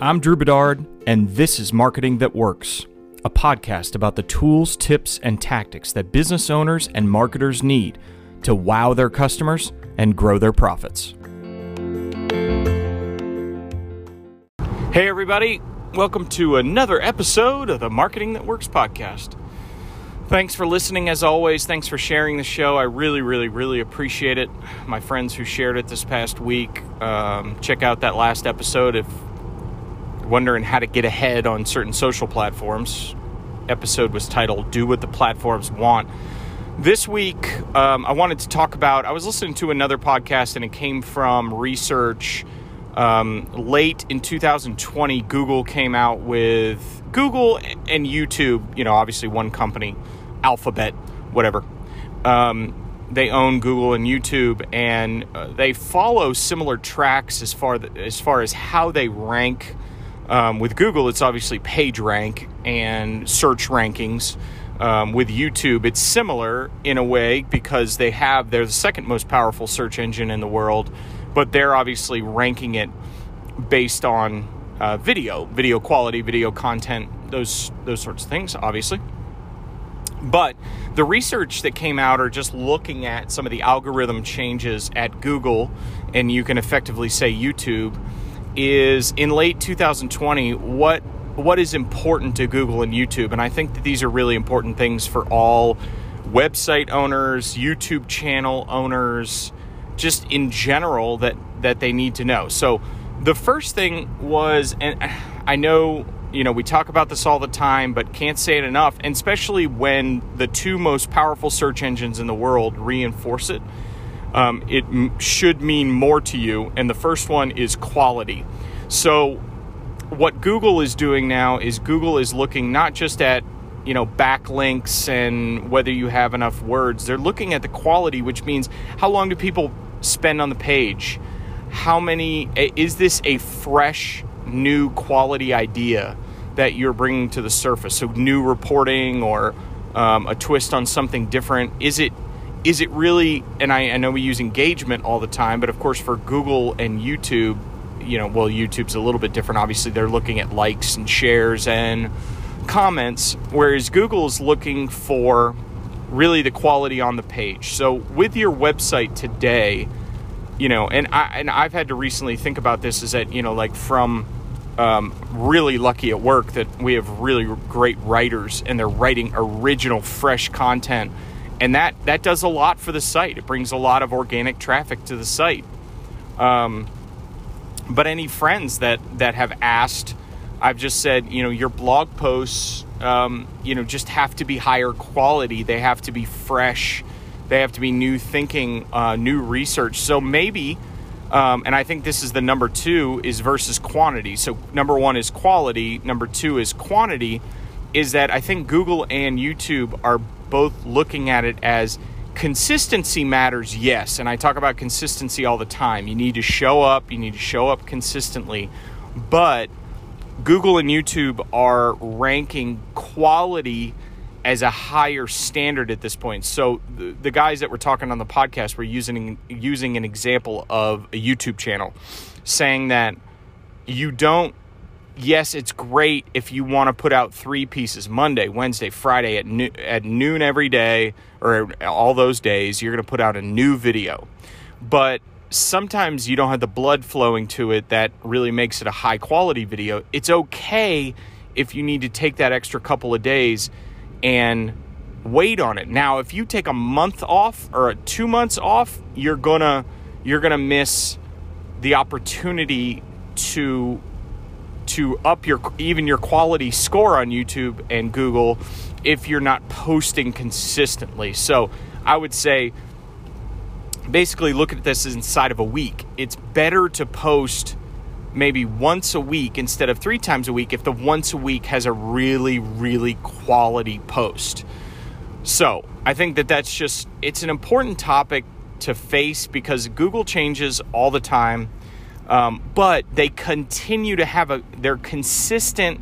I'm Drew Bedard, and this is Marketing That Works, a podcast about the tools, tips, and tactics that business owners and marketers need to wow their customers and grow their profits. Hey, everybody, welcome to another episode of the Marketing That Works podcast. Thanks for listening as always. Thanks for sharing the show. I really, really, really appreciate it. My friends who shared it this past week, um, check out that last episode if wondering how to get ahead on certain social platforms. Episode was titled Do What the Platforms Want. This week, um, I wanted to talk about. I was listening to another podcast and it came from research. Um, late in 2020, Google came out with Google and YouTube, you know, obviously one company Alphabet, whatever. Um, they own Google and YouTube, and uh, they follow similar tracks as far th- as far as how they rank. Um, with Google, it's obviously page rank and search rankings. Um, with YouTube, it's similar in a way because they have they're the second most powerful search engine in the world, but they're obviously ranking it based on uh, video, video quality, video content, those those sorts of things, obviously. But the research that came out are just looking at some of the algorithm changes at Google, and you can effectively say YouTube, is in late 2020, what what is important to Google and YouTube? And I think that these are really important things for all website owners, YouTube channel owners, just in general that that they need to know. So the first thing was, and I know you know, we talk about this all the time, but can't say it enough, and especially when the two most powerful search engines in the world reinforce it. Um, it m- should mean more to you. And the first one is quality. So, what Google is doing now is Google is looking not just at you know backlinks and whether you have enough words. They're looking at the quality, which means how long do people spend on the page? How many is this a fresh new quality idea that you're bringing to the surface. So new reporting or um, a twist on something different. Is it is it really? And I, I know we use engagement all the time, but of course for Google and YouTube, you know, well YouTube's a little bit different. Obviously, they're looking at likes and shares and comments, whereas Google's looking for really the quality on the page. So with your website today, you know, and I and I've had to recently think about this is that you know like from um, really lucky at work that we have really great writers and they're writing original, fresh content. And that, that does a lot for the site. It brings a lot of organic traffic to the site. Um, but any friends that, that have asked, I've just said, you know, your blog posts, um, you know, just have to be higher quality. They have to be fresh. They have to be new thinking, uh, new research. So maybe um, and I think this is the number two is versus quantity. So number one is quality. Number two is quantity. Is that I think Google and YouTube are both looking at it as consistency matters. Yes, and I talk about consistency all the time. You need to show up. You need to show up consistently, but Google and YouTube are ranking quality as a higher standard at this point. So the, the, guys that were talking on the podcast were using using an example of a YouTube channel, saying that you don't. Yes, it's great if you want to put out three pieces Monday, Wednesday, Friday at no, at noon every day or all those days. You're going to put out a new video, but sometimes you don't have the blood flowing to it that really makes it a high quality video. It's okay if you need to take that extra couple of days and wait on it. Now, if you take a month off or two months off, you're gonna you're gonna miss the opportunity to to up your even your quality score on YouTube and Google if you're not posting consistently. So I would say basically look at this inside of a week. It's better to post maybe once a week instead of three times a week if the once a week has a really, really quality post. So I think that that's just, it's an important topic to face because Google changes all the time. Um, but they continue to have a, they're consistent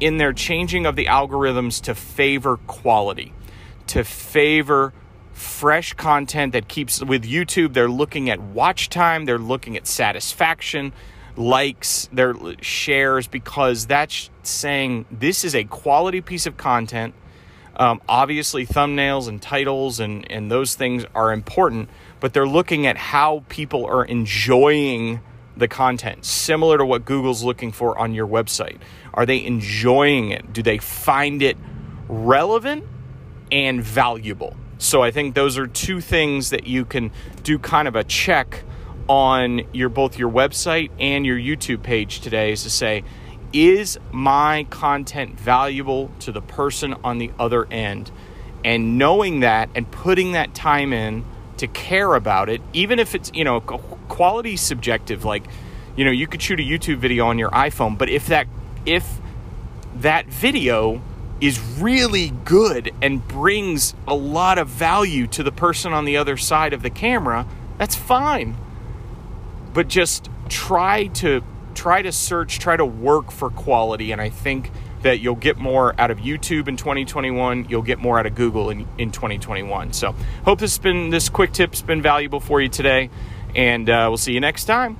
in their changing of the algorithms to favor quality, to favor fresh content that keeps with YouTube. They're looking at watch time, they're looking at satisfaction, likes, their shares, because that's saying this is a quality piece of content. Um, obviously, thumbnails and titles and, and those things are important, but they're looking at how people are enjoying the content, similar to what Google's looking for on your website. Are they enjoying it? Do they find it relevant and valuable? So I think those are two things that you can do kind of a check on your both your website and your YouTube page today is to say is my content valuable to the person on the other end? And knowing that and putting that time in to care about it, even if it's, you know, quality subjective like, you know, you could shoot a YouTube video on your iPhone, but if that if that video is really good and brings a lot of value to the person on the other side of the camera, that's fine. But just try to try to search, try to work for quality and I think that you'll get more out of YouTube in 2021, you'll get more out of Google in, in 2021. So, hope this has been this quick tip's been valuable for you today and uh, we'll see you next time.